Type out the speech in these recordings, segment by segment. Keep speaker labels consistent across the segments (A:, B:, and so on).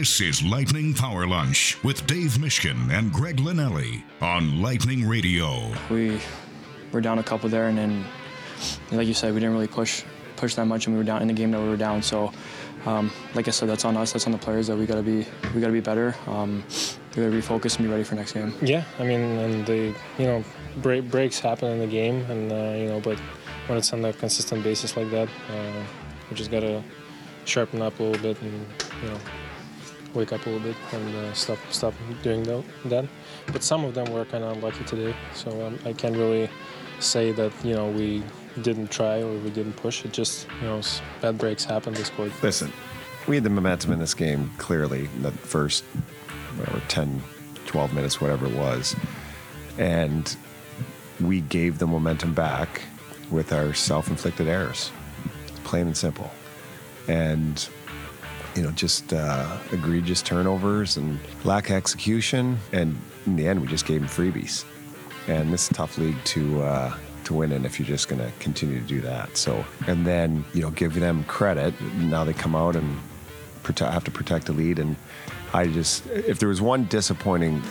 A: This is Lightning Power Lunch with Dave Mishkin and Greg Linnelli on Lightning Radio.
B: We were down a couple there, and then, like you said, we didn't really push push that much, and we were down in the game that we were down. So, um, like I said, that's on us. That's on the players. That we gotta be we gotta be better. Um, we gotta refocus and be ready for next game.
C: Yeah, I mean, and the you know break, breaks happen in the game, and uh, you know, but when it's on a consistent basis like that, uh, we just gotta sharpen up a little bit and you know wake up a little bit and uh, stop stop doing that. But some of them were kind of unlucky today, so um, I can't really say that you know we didn't try or we didn't push. It just you know bad breaks happen. They scored.
D: Listen, we had the momentum in this game clearly in the first whatever 10, 12 minutes, whatever it was, and we gave the momentum back with our self-inflicted errors, plain and simple, and you know, just uh, egregious turnovers and lack of execution. And in the end, we just gave them freebies. And this is a tough league to uh, to win in if you're just going to continue to do that. So, and then you know, give them credit. Now they come out and have to protect the lead. And I just, if there was one disappointing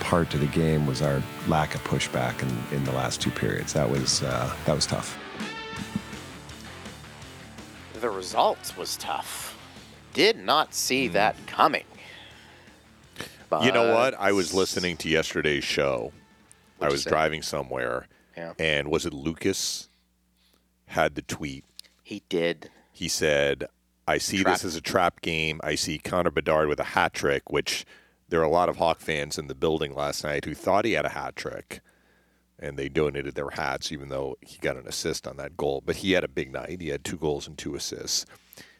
D: part to the game, was our lack of pushback in, in the last two periods. That was uh, that was tough.
E: The results was tough. Did not see hmm. that coming.
F: You know what? I was listening to yesterday's show. I was driving somewhere,
E: Yeah.
F: and was it Lucas had the tweet?
E: He did.
F: He said, "I see
E: Trap.
F: this as a trap game. I see Connor Bedard with a hat trick, which there are a lot of Hawk fans in the building last night who thought he had a hat trick, and they donated their hats, even though he got an assist on that goal. But he had a big night. He had two goals and two assists."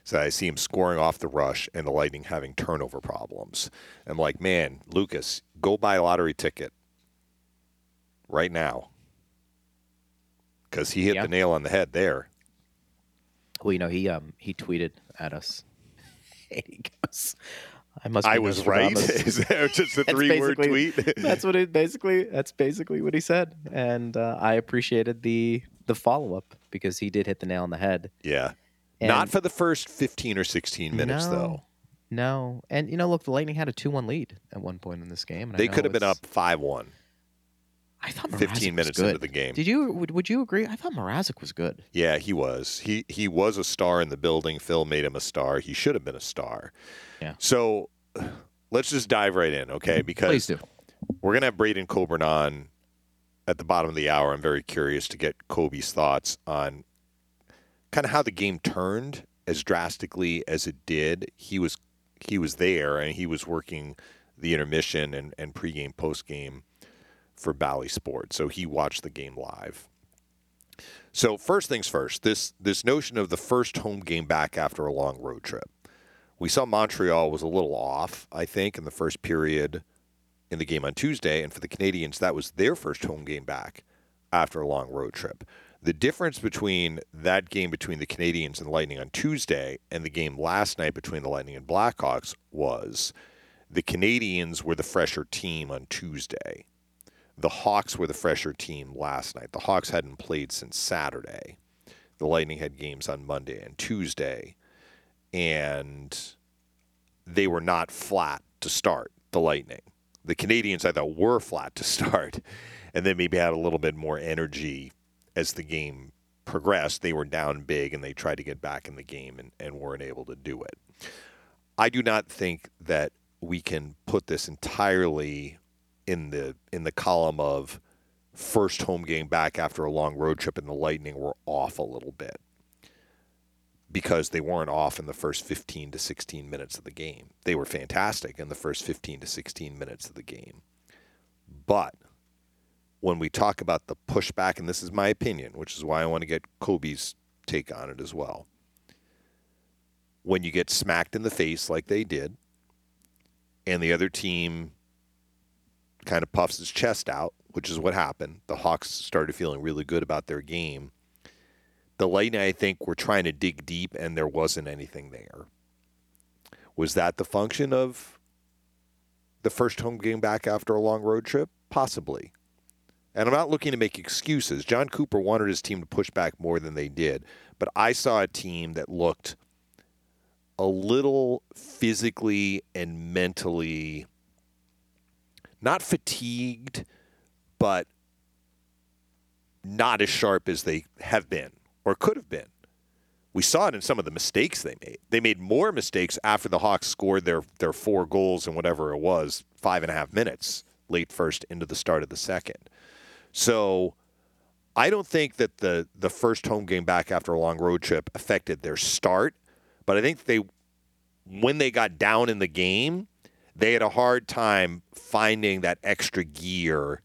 F: So I see him scoring off the rush and the Lightning having turnover problems. I'm like, man, Lucas, go buy a lottery ticket right now. Because he hit
G: Yeah.
F: the nail on the head there.
G: Well, you know, he um he tweeted at us. He goes, "I must." Be
F: I was right. Is that just a
G: That's
F: three word
G: basically-
F: tweet?
G: that's what it basically. That's basically what he said, and uh, I appreciated the the follow up because he did hit the nail on the head.
F: yeah.
G: And
F: Not for the first 15 or 16 minutes,
G: no,
F: though.
G: No, and you know, look, the Lightning had a two one lead at one point in this game. And
F: They could have been up 5 1.
G: I thought
F: 15
G: Mrazek was
F: minutes
G: good.
F: into the game.
G: Did you? Would, would you agree? I thought Mrazek was good.
F: Yeah, he was. He he was a star in the building. Phil made him a star. He should have been a star.
G: Yeah.
F: So let's just dive right in, okay? Mm-hmm. Because
G: Please do.
F: we're gonna have Braydon Coburn on at the bottom of the hour. I'm very curious to get Kobe's thoughts on kind of how the game turned as drastically as it did. He was he was there and he was working the intermission and, and pregame postgame for Bally Sports. So he watched the game live. So first things first, this this notion of the first home game back after a long road trip. We saw Montreal was a little off, I think, in the first period in the game on Tuesday, and for the Canadiens, that was their first home game back after a long road trip. The difference between that game between the Canadiens and Lightning on Tuesday and the game last night between the Lightning and Blackhawks was the Canadiens were the fresher team on Tuesday. The Hawks were the fresher team last night. The Hawks hadn't played since Saturday. The Lightning had games on Monday and Tuesday, and they were not flat to start. The Lightning, the Canadiens, I thought were flat to start, and then maybe had a little bit more energy as the game progressed. They were down big, and they tried to get back in the game and, and weren't able to do it. I do not think that we can put this entirely in the in the column of first home game back after a long road trip and the Lightning were off a little bit because they weren't off in the first 15 to 16 minutes of the game. They were fantastic in the first 15 to 16 minutes of the game. But when we talk about the pushback, and this is my opinion, which is why I want to get Kobe's take on it as well. When you get smacked in the face like they did, and the other team kind of puffs his chest out, which is what happened. The Hawks started feeling really good about their game. The Lightning, I think, were trying to dig deep, and there wasn't anything there. Was that the function of the first home game back after a long road trip? Possibly. And I'm not looking to make excuses. Jon Cooper wanted his team to push back more than they did, but I saw a team that looked a little physically and mentally not fatigued, but not as sharp as they have been or could have been. We saw it in some of the mistakes they made. They made more mistakes after the Hawks scored their their four goals and whatever it was, five and a half minutes late first into the start of the second. So I don't think that the the first home game back after a long road trip affected their start, but I think they when they got down in the game, they had a hard time finding that extra gear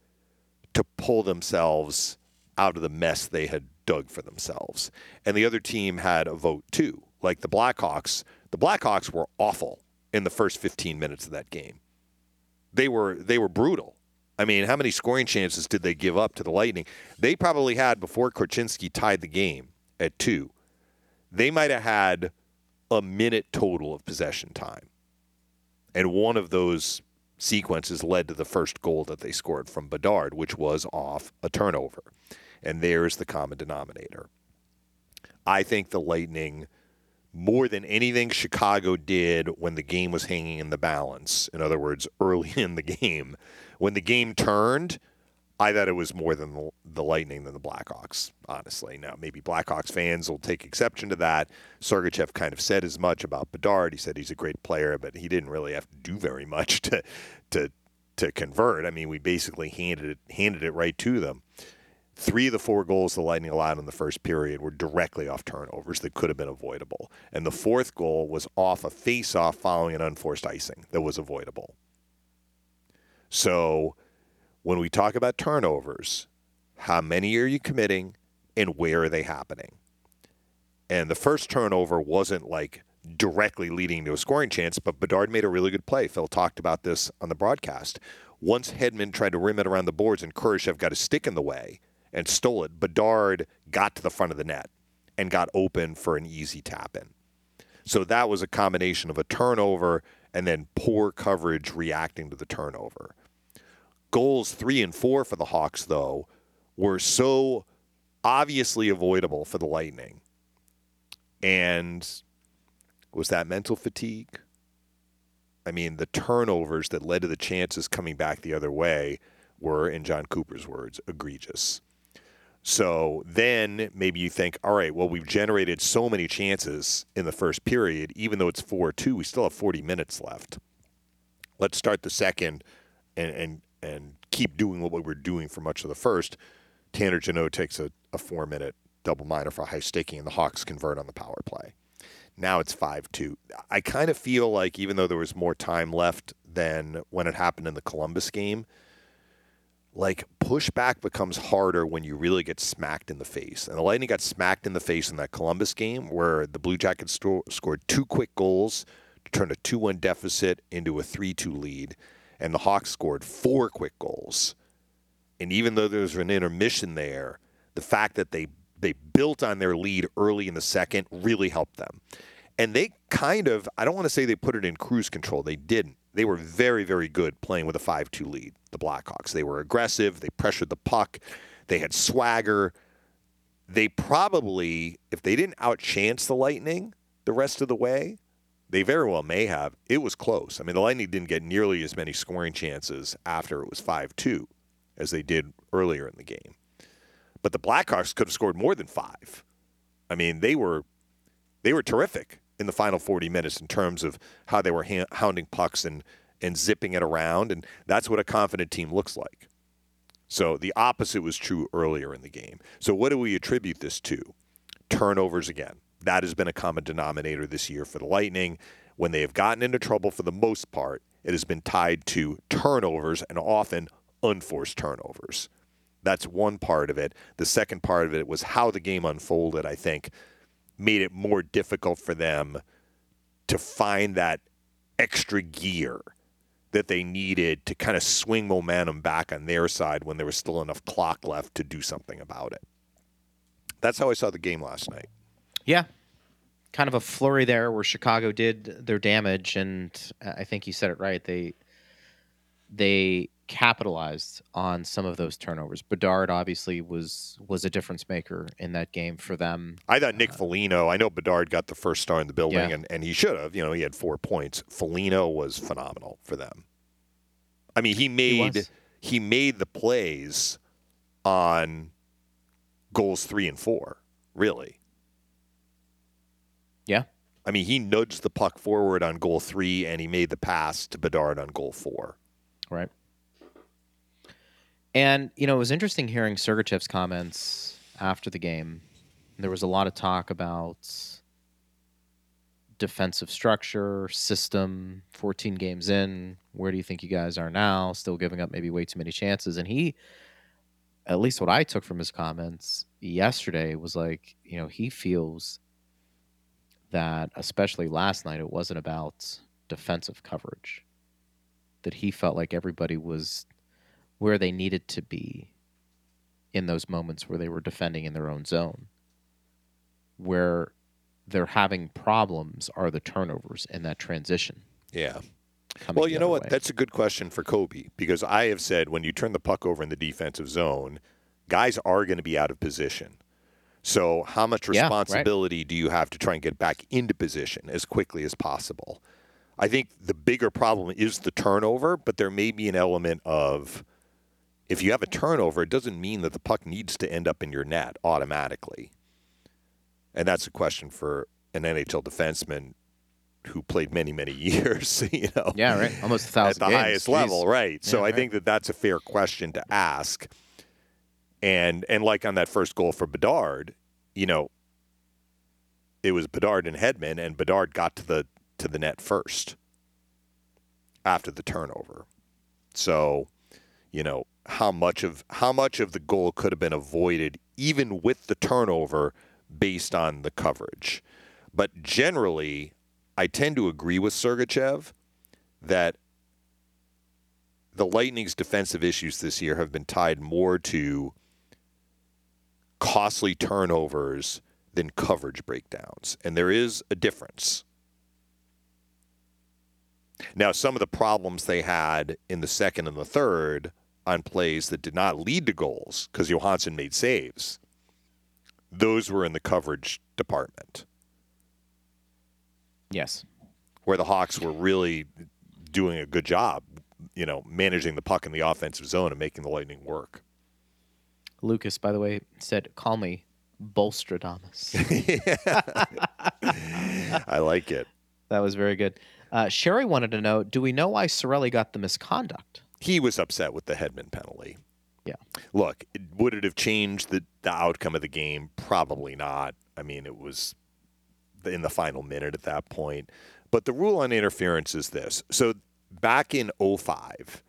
F: to pull themselves out of the mess they had dug for themselves. And the other team had a vote too. Like the Blackhawks, the Blackhawks were awful in the first 15 minutes of that game. They were they were brutal. I mean, how many scoring chances did they give up to the Lightning? They probably had before Korchinski tied the game at 2. They might have had a minute total of possession time. And one of those sequences led to the first goal that they scored from Bedard, which was off a turnover. And there's the common denominator. I think the Lightning, more than anything Chicago did when the game was hanging in the balance, in other words, early in the game, when the game turned, I thought it was more than the, Lightning than the Blackhawks, honestly. Now, maybe Blackhawks fans will take exception to that. Sergachev kind of said as much about Bedard. He said he's a great player, but he didn't really have to do very much to to to convert. I mean, we basically handed it handed it right to them. Three of the four goals the Lightning allowed in the first period were directly off turnovers that could have been avoidable. And the fourth goal was off a face-off following an unforced icing that was avoidable. So when we talk about turnovers, how many are you committing and where are they happening? And the first turnover wasn't like directly leading to a scoring chance, but Bedard made a really good play. Phil talked about this on the broadcast. Once Hedman tried to rim it around the boards and Kurashev got a stick in the way, and stole it. Bedard got to the front of the net and got open for an easy tap in. So that was a combination of a turnover and then poor coverage reacting to the turnover. Goals three and four for the Hawks, though, were so obviously avoidable for the Lightning. And was that mental fatigue? I mean, the turnovers that led to the chances coming back the other way were, in Jon Cooper's words, egregious. So then maybe you think, all right, well, we've generated so many chances in the first period, even though it's 4 2, we still have 40 minutes left. Let's start the second and, and, and keep doing what we were doing for much of the first. Tanner Jeannot takes a, a four minute double minor for high sticking, and the Hawks convert on the power play. Now it's 5 2. I kind of feel like even though there was more time left than when it happened in the Columbus game, like pushback becomes harder when you really get smacked in the face. And the Lightning got smacked in the face in that Columbus game where the Blue Jackets sto- scored two quick goals to turn a 2 1 deficit into a 3 2 lead. And the Hawks scored four quick goals. And even though there was an intermission there, the fact that they, they built on their lead early in the second really helped them. And they kind of, I don't want to say they put it in cruise control, they didn't they were very, very good playing with a 5 2 lead, the Blackhawks. They were aggressive, they pressured the puck, they had swagger. They probably, if they didn't outchance the Lightning the rest of the way, they very well may have. It was close. I mean, the Lightning didn't get nearly as many scoring chances after it was 5 2 as they did earlier in the game. But the Blackhawks could have scored more than five. I mean, they were they were terrific in the final 40 minutes in terms of how they were ha- hounding pucks and, and zipping it around. And that's what a confident team looks like. So the opposite was true earlier in the game. So what do we attribute this to? Turnovers again. That has been a common denominator this year for the Lightning. When they have gotten into trouble for the most part, it has been tied to turnovers and often unforced turnovers. That's one part of it. The second part of it was how the game unfolded, I think, made it more difficult for them to find that extra gear that they needed to kind of swing momentum back on their side when there was still enough clock left to do something about it. That's how I saw the game last night.
G: Yeah. Kind of a flurry there where Chicago did their damage and uh, I think you said it right. They they capitalized on some of those turnovers. Bedard obviously was was a difference maker in that game for them.
F: I thought Nick uh, Foligno. I know Bedard got the first star in the building,
G: Yeah.
F: and, and he should have. You know, he had four points. Foligno was phenomenal for them. I mean, he made
G: was.
F: he, made the plays on goals three and four. Really,
G: Yeah.
F: I mean, he nudged the puck forward on goal three, and he made the pass to Bedard on goal four.
G: Right. And you know, it was interesting hearing Sergachev's comments after the game. There was a lot of talk about defensive structure, system, 14 games in, where do you think you guys are now? Still giving up maybe way too many chances. And he at least what I took from his comments yesterday was like, you know, he feels that especially last night it wasn't about defensive coverage that he felt like everybody was where they needed to be in those moments where they were defending in their own zone. Where they're having problems are the turnovers and that transition.
F: Yeah. Well, you know what?
G: way.
F: That's a good question for Kobe because I have said when you turn the puck over in the defensive zone, guys are going to be out of position. So, how much
G: Yeah, right.
F: responsibility do you have to try and get back into position as quickly as possible? I think the bigger problem is the turnover, but there may be an element of if you have a turnover, it doesn't mean that the puck needs to end up in your net automatically. And that's a question for an NHL defenseman who played many, many years, you know
G: yeah, right. Almost a thousand at
F: the
G: games.
F: highest
G: Jeez.
F: level, right? So
G: Yeah,
F: I
G: right.
F: think that that's a fair question to ask. And and like on that first goal for Bedard, you know, it was Bedard and Hedman, and Bedard got to the to the net first after the turnover. So, you know, how much of how much of the goal could have been avoided even with the turnover based on the coverage. But generally, I tend to agree with Sergachev that the Lightning's defensive issues this year have been tied more to costly turnovers than coverage breakdowns. And there is a difference. Now, some of the problems they had in the second and the third on plays that did not lead to goals because Johansson made saves, those were in the coverage department
G: Yes.
F: where the Hawks were really doing a good job, you know, managing the puck in the offensive zone and making the Lightning work.
G: Lucas, by the way, said, "Call me Bolstradamus."
F: I like it.
G: that was very good. Uh, Sherry wanted to know: Do we know why Cirelli got the misconduct?
F: He was upset with the Hedman penalty.
G: Yeah.
F: Look, it- would it have changed the, the outcome of the game? Probably not. I mean, it was in the final minute at that point. But the rule on interference is this. So back in 05,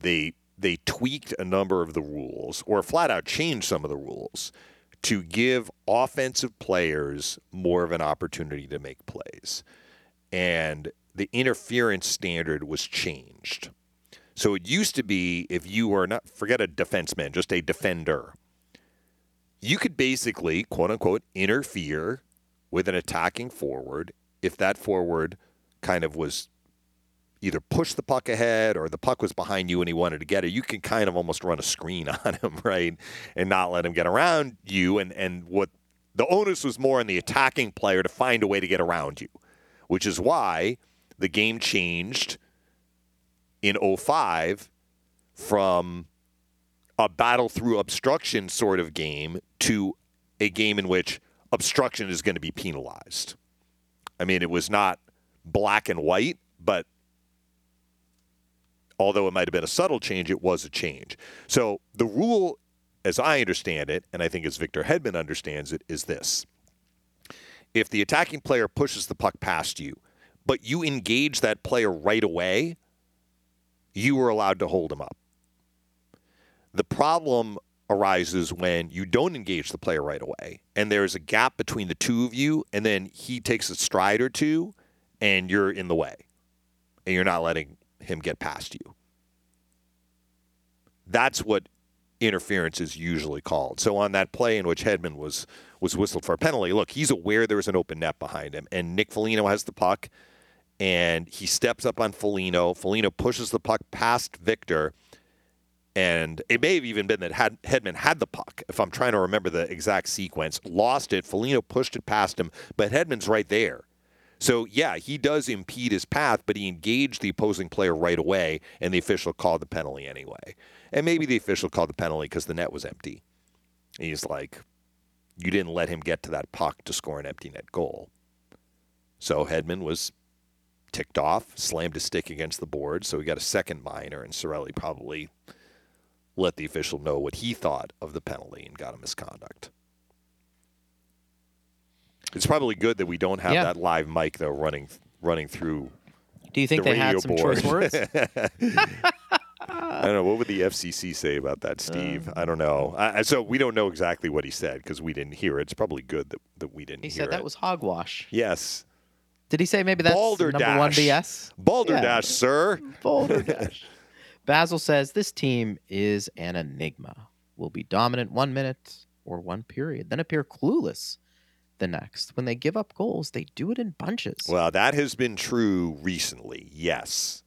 F: they they tweaked a number of the rules or flat out changed some of the rules to give offensive players more of an opportunity to make plays. And the interference standard was changed. So it used to be if you were not forget a defenseman, just a defender, you could basically quote unquote interfere with an attacking forward if that forward kind of was either push the puck ahead or the puck was behind you and he wanted to get it. You can kind of almost run a screen on him, right? And not let him get around you and and what the onus was more on the attacking player to find a way to get around you, which is why the game changed in 05 from a battle through obstruction sort of game to a game in which obstruction is going to be penalized. I mean, it was not black and white, but although it might have been a subtle change, it was a change. So the rule, as I understand it, and I think as Victor Hedman understands it, is this. If the attacking player pushes the puck past you, but you engage that player right away, you are allowed to hold him up. The problem arises when you don't engage the player right away and there's a gap between the two of you and then he takes a stride or two and you're in the way and you're not letting him get past you. That's what interference is usually called. So on that play in which Hedman was was whistled for a penalty, look, he's aware there's an open net behind him and Nick Foligno has the puck and he steps up on Foligno. Foligno pushes the puck past Victor and it may have even been that had, Hedman had the puck. If I'm trying to remember the exact sequence, lost it. Foligno pushed it past him, but Hedman's right there. So yeah, he does impede his path, but he engaged the opposing player right away, and the official called the penalty anyway. And maybe the official called the penalty because the net was empty. He's like, you didn't let him get to that puck to score an empty net goal. So Hedman was ticked off, slammed his stick against the board, so he got a second minor, and Cirelli probably let the official know what he thought of the penalty and got a misconduct. It's probably good that we don't have
G: Yeah.
F: that live mic though running running through
G: Do you think
F: the
G: they had some
F: board.
G: choice words?
F: I don't know. What would the FCC say about that, uh. Steve? I don't know. So we don't know exactly what he said because we didn't hear it. It's probably good that, that we didn't
G: He said that was hogwash.
F: yes.
G: Did he say maybe that's
F: Balderdash.
G: number one BS?
F: Balderdash,
G: Yeah.
F: sir.
G: Balderdash. Basil says this team is an enigma. Will be dominant one minute or one period, then appear clueless the next. When they give up goals, they do it in bunches.
F: Well, that has been true recently. Yes.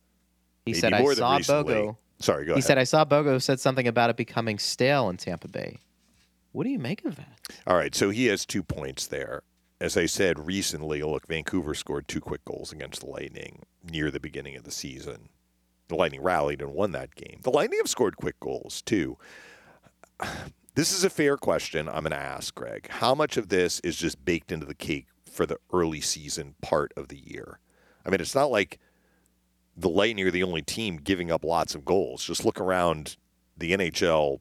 G: he
F: Maybe
G: said, I saw
F: recently.
G: Bogo.
F: Sorry, go
G: He
F: ahead.
G: said, I saw Bogo said something about it becoming stale in Tampa Bay. What do you make of that?
F: All right, so he has two points there. As I said recently, look, Vancouver scored two quick goals against the Lightning near the beginning of the season. The Lightning rallied and won that game. The Lightning have scored quick goals too. This is a fair question I'm going to ask, Greg. How much of this is just baked into the cake for the early season part of the year? I mean, it's not like the Lightning are the only team giving up lots of goals. Just look around the NHL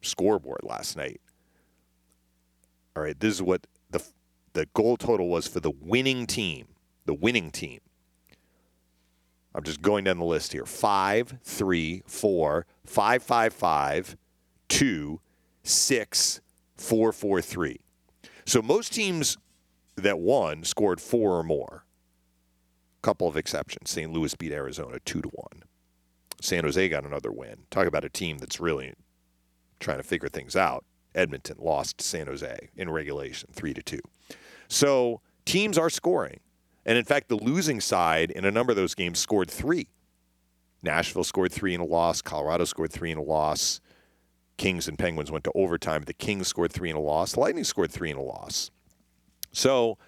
F: scoreboard last night. All right, this is what the the goal total was for the winning team. The winning team. I'm just going down the list here. Five, three, four, five, five, five, two, six, four, four, three. So most teams that won scored four or more. A Couple of exceptions. St. Louis beat Arizona two to one. San Jose got another win. Talk about a team that's really trying to figure things out. Edmonton lost San Jose in regulation, three to two. So teams are scoring, and in fact, the losing side in a number of those games scored three. Nashville scored three in a loss. Colorado scored three in a loss. Kings and Penguins went to overtime. The Kings scored three in a loss. The Lightning scored three in a loss. So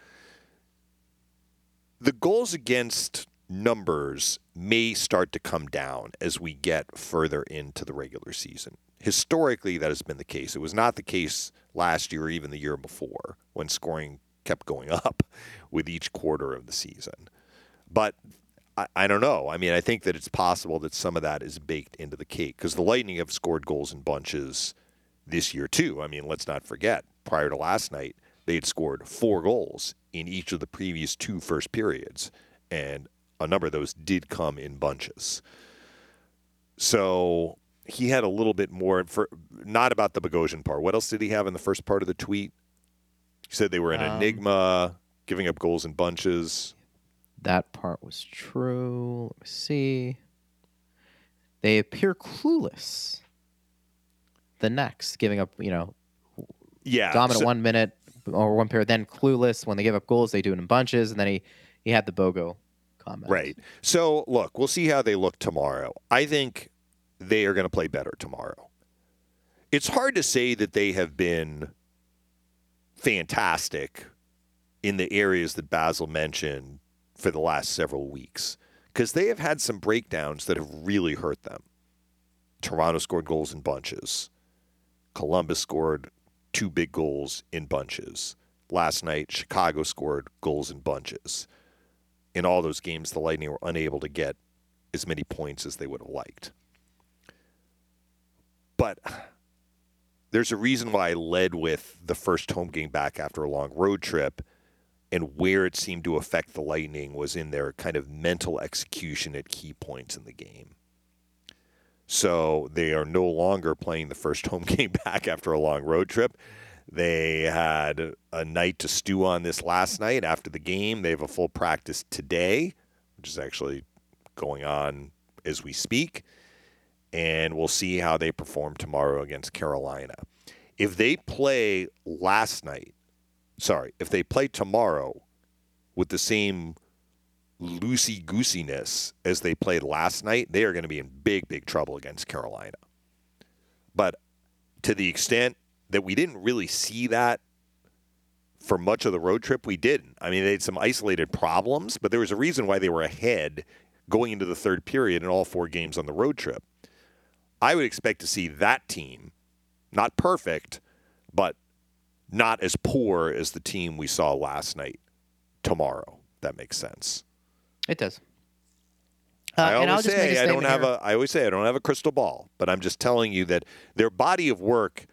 F: the goals against numbers may start to come down as we get further into the regular season. Historically, that has been the case. It was not the case last year or even the year before when scoring kept going up with each quarter of the season. But I, I don't know. I mean, I think that it's possible that some of that is baked into the cake because the Lightning have scored goals in bunches this year, too. I mean, let's not forget, prior to last night, they had scored four goals in each of the previous two first periods. And a number of those did come in bunches. So he had a little bit more for not about the Bogosian part. What else did he have in the first part of the tweet? He said they were an
G: Um,
F: enigma, giving up goals in bunches.
G: That part was true. Let me see. They appear clueless. The next, giving up, you know,
F: Yeah,
G: dominant
F: so-
G: one minute or one period, then clueless. When they give up goals, they do it in bunches. And then he, he had the BOGO comment.
F: Right. So, look, we'll see how they look tomorrow. I think they are going to play better tomorrow. It's hard to say that they have been fantastic in the areas that Basil mentioned for the last several weeks because they have had some breakdowns that have really hurt them. Toronto scored goals in bunches. Columbus scored two big goals in bunches. Last night, Chicago scored goals in bunches in all those games, the Lightning were unable to get as many points as they would have liked. But there's a reason why I led with the first home game back after a long road trip, and where it seemed to affect the Lightning was in their kind of mental execution at key points in the game. So they are no longer playing the first home game back after a long road trip. They had a night to stew on this last night after the game. They have a full practice today, which is actually going on as we speak. And we'll see how they perform tomorrow against Carolina. If they play last night, sorry, if they play tomorrow with the same loosey goosiness as they played last night, they are going to be in big, big trouble against Carolina. But to the extent that we didn't really see that for much of the road trip, we didn't. I mean, they had some isolated problems, but there was a reason why they were ahead going into the third period in all four games on the road trip. I would expect to see that team, not perfect, but not as poor as the team we saw last night tomorrow. That makes sense.
G: It does. Uh,
F: I
G: and I'll
F: always say I don't have
G: here.
F: a. I always say I don't have a crystal ball, but I'm just telling you that their body of work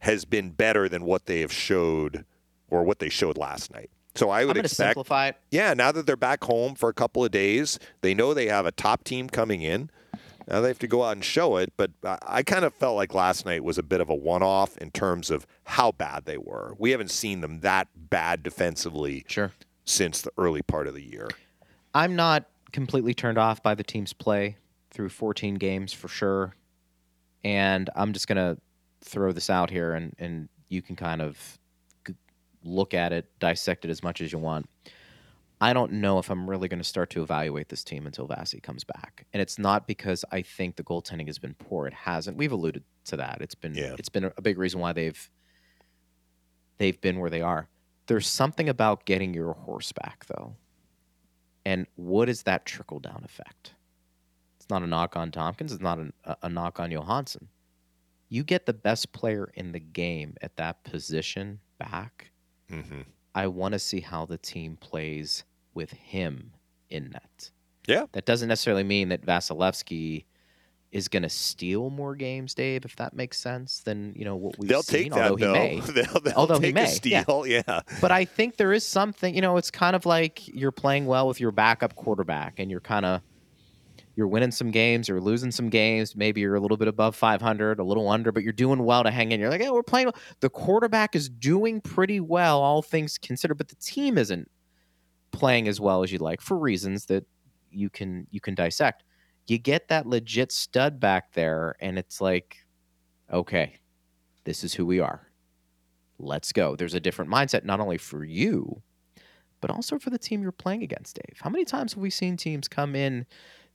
F: has been better than what they have showed or what they showed last night. So I
G: I'm
F: would expect.
G: simplify it.
F: Yeah, now that they're back home for a couple of days, they know they have a top team coming in. Now they have to go out and show it, but I, I kind of felt like last night was a bit of a one-off in terms of how bad they were. We haven't seen them that bad defensively
G: Sure.
F: since the early part of the year.
G: I'm not completely turned off by the team's play through 14 games for sure. And I'm just going to throw this out here and, and you can kind of look at it, dissect it as much as you want. I don't know if I'm really going to start to evaluate this team until Vasi comes back. And it's not because I think the goaltending has been poor. It hasn't. We've alluded to that. It's been
F: Yeah.
G: it's been a big reason why they've they've been where they are. There's something about getting your horse back though. And what is that trickle down effect? It's not a knock on Tomkins. It's not a, a- knock on Johansson. You get the best player in the game at that position back.
F: Mm-hmm.
G: I want to see how the team plays with him in net.
F: Yeah.
G: That doesn't necessarily mean that Vasilevsky is going to steal more games, Dave, if that makes sense, than, you know, what we've
F: They'll
G: seen,
F: take that
G: although he
F: though.
G: may.
F: they'll they'll
G: Although he
F: take
G: may,
F: a steal. Yeah.
G: But I think there is something, you know, it's kind of like you're playing well with your backup quarterback and you're kind of you're winning some games, you're losing some games, maybe you're a little bit above 500, a little under, but you're doing well to hang in. You're like, "Yeah, we're playing well." the quarterback is doing pretty well all things considered, but the team isn't playing as well as you'd like for reasons that you can you can dissect. You get that legit stud back there and it's like okay, this is who we are let's go. There's a different mindset, not only for you, but also for the team you're playing against, Dave. How many times have we seen teams come in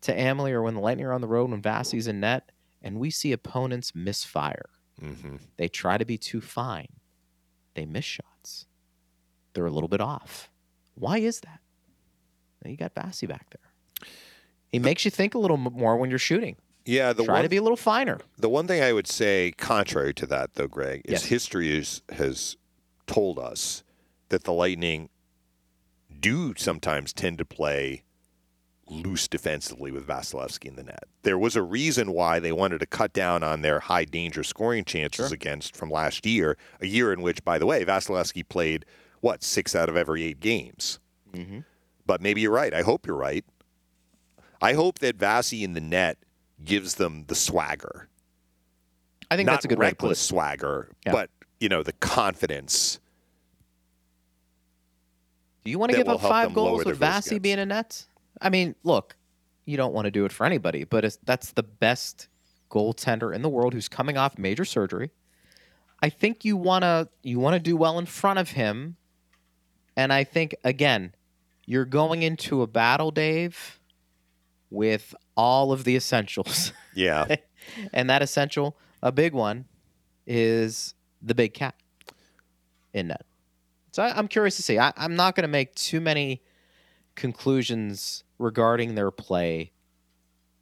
G: to Amalie or when the Lightning are on the road, when Vassie's in net, and we see opponents misfire?
F: Mm-hmm.
G: They try to be too fine, they miss shots. They're a little bit off. Why is that? Now you got Vassie back there. He makes you think a little more when you're shooting.
F: Yeah. The
G: Try
F: one
G: to be a little finer.
F: The one thing I would say, contrary to that, though, Greg, is
G: Yes.
F: history is, has told us that the Lightning do sometimes tend to play loose defensively with Vasilevsky in the net. There was a reason why they wanted to cut down on their high danger scoring chances
G: Sure.
F: against from last year, a year in which, by the way, Vasilevsky played what six out of every eight games.
G: Mm-hmm.
F: But maybe you're right. I hope you're right. I hope that Vasi in the net gives them the swagger
G: I think
F: not
G: that's a good
F: reckless swagger,
G: Yeah.
F: but you know the confidence.
G: Do you want to give up five goals with Vassy being in net? I mean, look, you don't want to do it for anybody, but it's, that's the best goaltender in the world who's coming off major surgery. I think you want to you want to do well in front of him, and I think again, you're going into a battle, Dave, with all of the essentials,
F: Yeah,
G: and that essential, a big one, is the big cat in net. So I, I'm curious to see. I, I'm not going to make too many conclusions regarding their play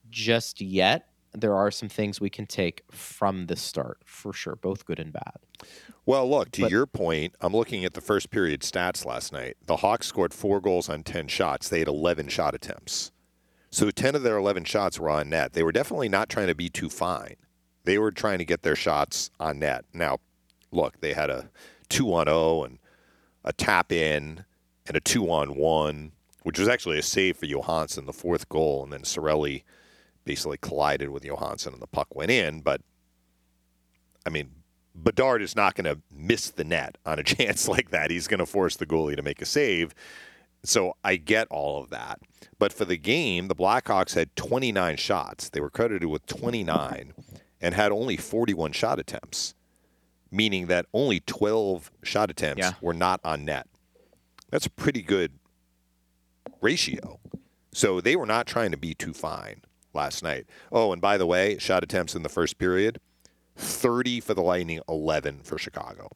G: just yet. There are some things we can take from the start for sure, both good and bad.
F: Well, look, to
G: But-
F: your point, I'm looking at the first period stats last night. The Hawks scored four goals on 10 shots. They had 11 shot attempts. So 10 of their 11 shots were on net. They were definitely not trying to be too fine. They were trying to get their shots on net. Now, look, they had a 2 on 0 and a tap in and a 2 on 1, which was actually a save for Johansson, the fourth goal. And then Cirelli basically collided with Johansson and the puck went in. But, I mean, Bedard is not going to miss the net on a chance like that. He's going to force the goalie to make a save. So I get all of that. But for the game, the Blackhawks had 29 shots. They were credited with 29 and had only 41 shot attempts, meaning that only 12 shot attempts
G: Yeah.
F: were not on net. That's a pretty good ratio. So they were not trying to be too fine last night. Oh, and by the way, shot attempts in the first period 30 for the Lightning, 11 for Chicago.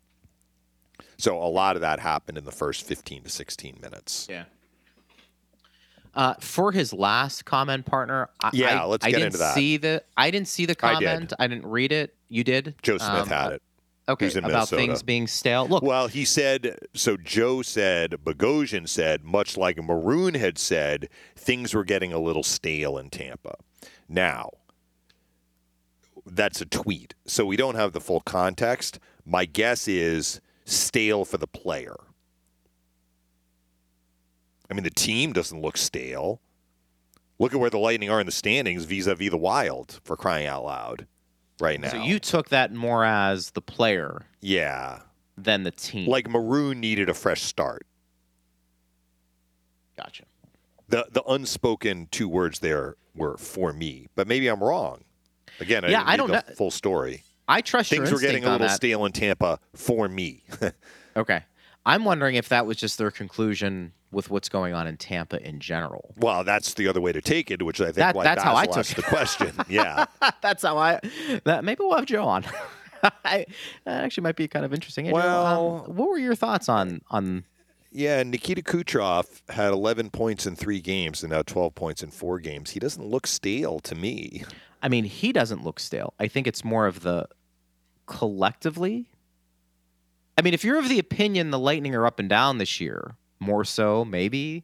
F: So a lot of that happened in the first 15 to 16 minutes.
G: Yeah. Uh, for his last comment, partner. I,
F: Yeah,
G: I,
F: let's
G: I
F: get
G: didn't
F: into that.
G: See the I didn't see the
F: I did.
G: comment. I, didn't read it. You did.
F: Joe Smith
G: Um,
F: had it.
G: Okay, about
F: Minnesota.
G: things being stale. Look,
F: Well, he said, so Joe said, Bogosian said, much like Maroon had said, things were getting a little stale in Tampa. Now, that's a tweet. So we don't have the full context. My guess is stale for the player. I mean, the team doesn't look stale. Look at where the Lightning are in the standings vis a vis the Wild, for crying out loud, right now.
G: so you took that more as the player
F: yeah.
G: than the team.
F: Like Maroon needed a fresh start.
G: gotcha.
F: The the unspoken two words there were for me, but maybe I'm wrong. Again, I
G: Yeah,
F: didn't
G: I don't
F: the
G: know.
F: full story.
G: I trust
F: Things were getting a little stale in Tampa for me.
G: Okay. I'm wondering if that was just their conclusion with what's going on in Tampa in general.
F: well, that's the other way to take it, which I think
G: That-
F: why
G: that's how I took
F: the question. Yeah,
G: That's how I. That maybe we'll have Joe on. I, that actually might be kind of interesting. Hey, Joe,
F: Well-
G: um, what were your thoughts on on?
F: Yeah. Nikita Kucherov had 11 points in three games and now 12 points in four games. He doesn't look stale to me.
G: I mean, he doesn't look stale. I think it's more of the collectively. I mean, if you're of the opinion the Lightning are up and down this year, more so maybe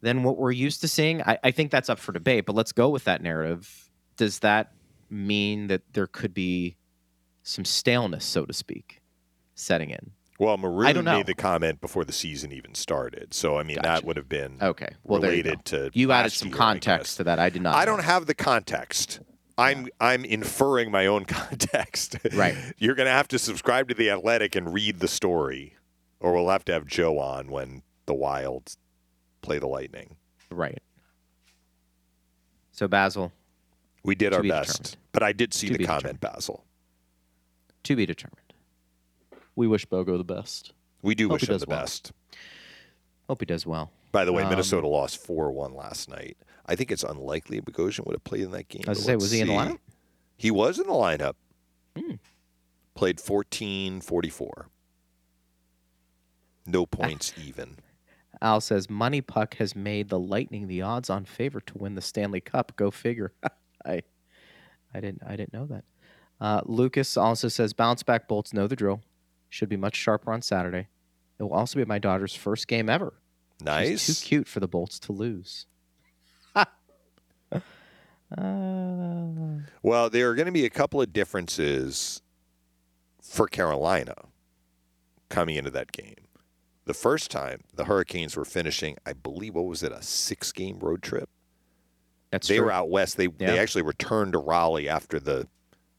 G: than what we're used to seeing, I, I think that's up for debate. But let's go with that narrative. Does that mean that there could be some staleness, so to speak, setting in?
F: Well, Maroon made the comment before the season even started, so I mean that would have been
G: Okay, well there you
F: related to
G: You added some
F: year,
G: context to that. I did not.
F: I
G: know.
F: don't have the context. I'm I'm inferring my own context.
G: Right.
F: You're going to have to subscribe to the Athletic and read the story, or we'll have to have Joe on when the Wild play the Lightning.
G: Right. So Basil,
F: We did our
G: be
F: best,
G: determined.
F: but I did see
G: To
F: the comment, Basil.
G: to be determined. We wish Bogo the best.
F: We do
G: Hope
F: wish
G: he
F: him
G: does
F: the
G: well.
F: best.
G: Hope he does well.
F: By the way,
G: Um,
F: Minnesota lost four one last night. I think it's unlikely Bogosian would have played in that game.
G: I was
F: but
G: gonna say,
F: let's
G: was he in the
F: see.
G: lineup?
F: He was in the lineup.
G: Hmm.
F: Played fourteen forty four. No points even.
G: Al says Money Puck has made the Lightning the odds-on favorite to win the Stanley Cup. Go figure. I, I didn't, I didn't know that. Uh, Lucas also says bounce back Bolts know the drill. Should be much sharper on Saturday. It will also be my daughter's first game ever. She's
F: Nice.
G: too cute for the Bolts to lose. uh,
F: Well, there are going to be a couple of differences for Carolina coming into that game. The first time the Hurricanes were finishing, I believe, what was it, a six game road trip?
G: that's
F: they
G: true.
F: were out west. They they actually returned to Raleigh after the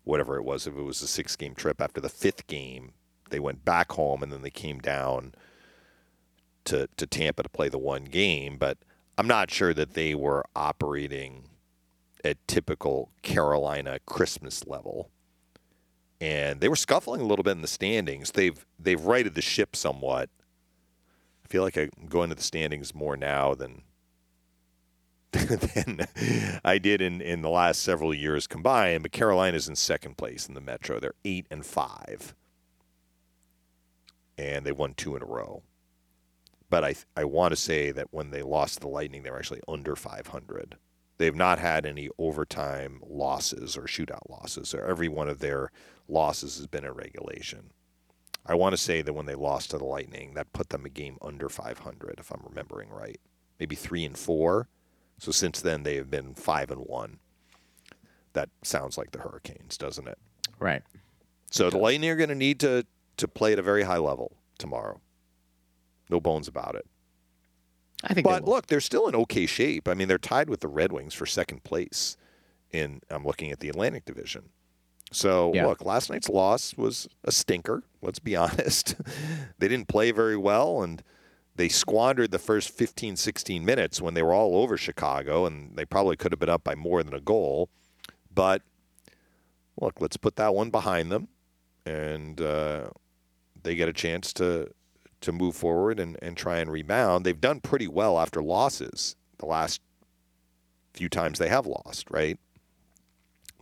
F: whatever it was. If it was a six game trip, after the fifth game, they went back home and then they came down to to Tampa to play the one game. But I'm not sure that they were operating at typical Carolina Christmas level. And they were scuffling a little bit in the standings. They've they've righted the ship somewhat. I feel like I'm going to the standings more now than than I did in, in the last several years combined. But Carolina's in second place in the Metro. They're eight and five, and they won two in a row. But I I want to say that when they lost to the Lightning, they were actually under 500. They've not had any overtime losses or shootout losses. Or every one of their losses has been in regulation. I want to say that when they lost to the Lightning, that put them a game under 500, if I'm remembering right. Maybe three and four. So since then, they have been five and one. That sounds like the Hurricanes, doesn't it?
G: right.
F: So the Lightning are going to need to to play at a very high level tomorrow. No bones about it.
G: I think.
F: But
G: will.
F: look, they're still in okay shape. I mean, they're tied with the Red Wings for second place. In I'm looking at the Atlantic Division. So
G: Yeah.
F: look, last night's loss was a stinker. Let's be honest. they didn't play very well, and they squandered the first 15, 16 minutes when they were all over Chicago, and they probably could have been up by more than a goal. But look, let's put that one behind them, and uh, they get a chance to to move forward and, and try and rebound. They've done pretty well after losses the last few times they have lost, right?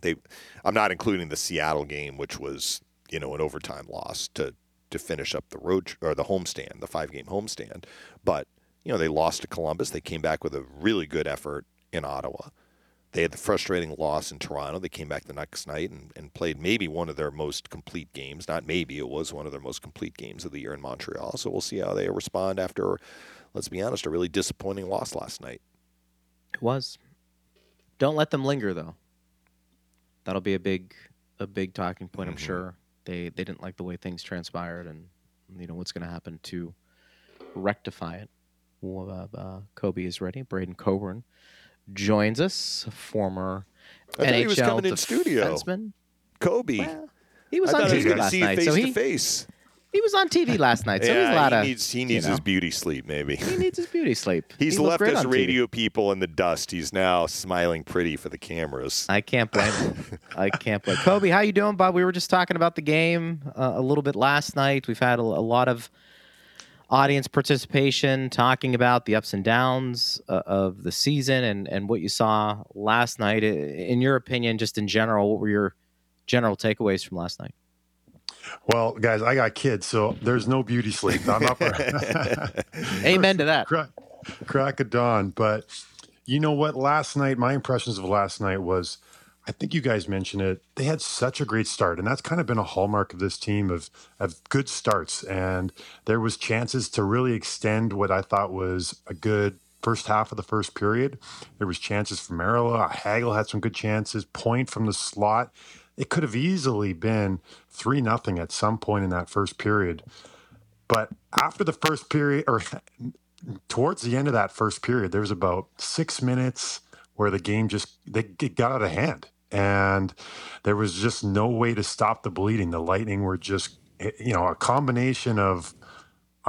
F: They, I'm not including the Seattle game, which was you know an overtime loss to to finish up the road or the homestand, the five game homestand. But you know they lost to Columbus. They came back with a really good effort in Ottawa. They had the frustrating loss in Toronto. They came back the next night and, and played maybe one of their most complete games. Not maybe, it was one of their most complete games of the year in Montreal. So we'll see how they respond after, let's be honest, a really disappointing loss last night.
G: It was. Don't let them linger though. That'll be a big a big talking point, I'm
F: Mhm.
G: sure. They they didn't like the way things transpired and you know what's going to happen to rectify it. Uh, uh, Kobe is ready. Braydon Coburn joins us, former
F: I
G: NHL
F: he was coming in studio.
G: defenseman.
F: Kobe.
G: Well, he was
F: I
G: on
F: thought I was
G: TV
F: going to
G: last
F: see
G: night,
F: face
G: so
F: to
G: he
F: face.
G: he was on TV last night. So he's a lot
F: he
G: of
F: needs he
G: you
F: needs his
G: know.
F: beauty sleep. Maybe
G: he needs his beauty sleep.
F: he's
G: He looked
F: left
G: great
F: us
G: on TV.
F: radio people in the dust. He's now smiling pretty for the cameras.
G: I can't blame him. I can't blame Kobe. How you doing, Bob? We were just talking about the game uh, a little bit last night. We've had a, a lot of audience participation, talking about the ups and downs uh, of the season and and what you saw last night. In your opinion, just in general, what were your general takeaways from last night?
H: Well, guys, I got kids, so there's no beauty sleep. I'm up.
G: Amen to that.
H: crack, crack of dawn. But you know what? Last night, my impressions of last night was, I think you guys mentioned it. They had such a great start, and that's kind of been a hallmark of this team of of good starts. And there was chances to really extend what I thought was a good first half of the first period. There was chances for Marilla. Hagel had some good chances. Point from the slot. It could have easily been three nothing at some point in that first period. But after the first period, or towards the end of that first period, there was about six minutes where the game just they got out of hand, and there was just no way to stop the bleeding. The Lightning were just, eh, you know, a combination of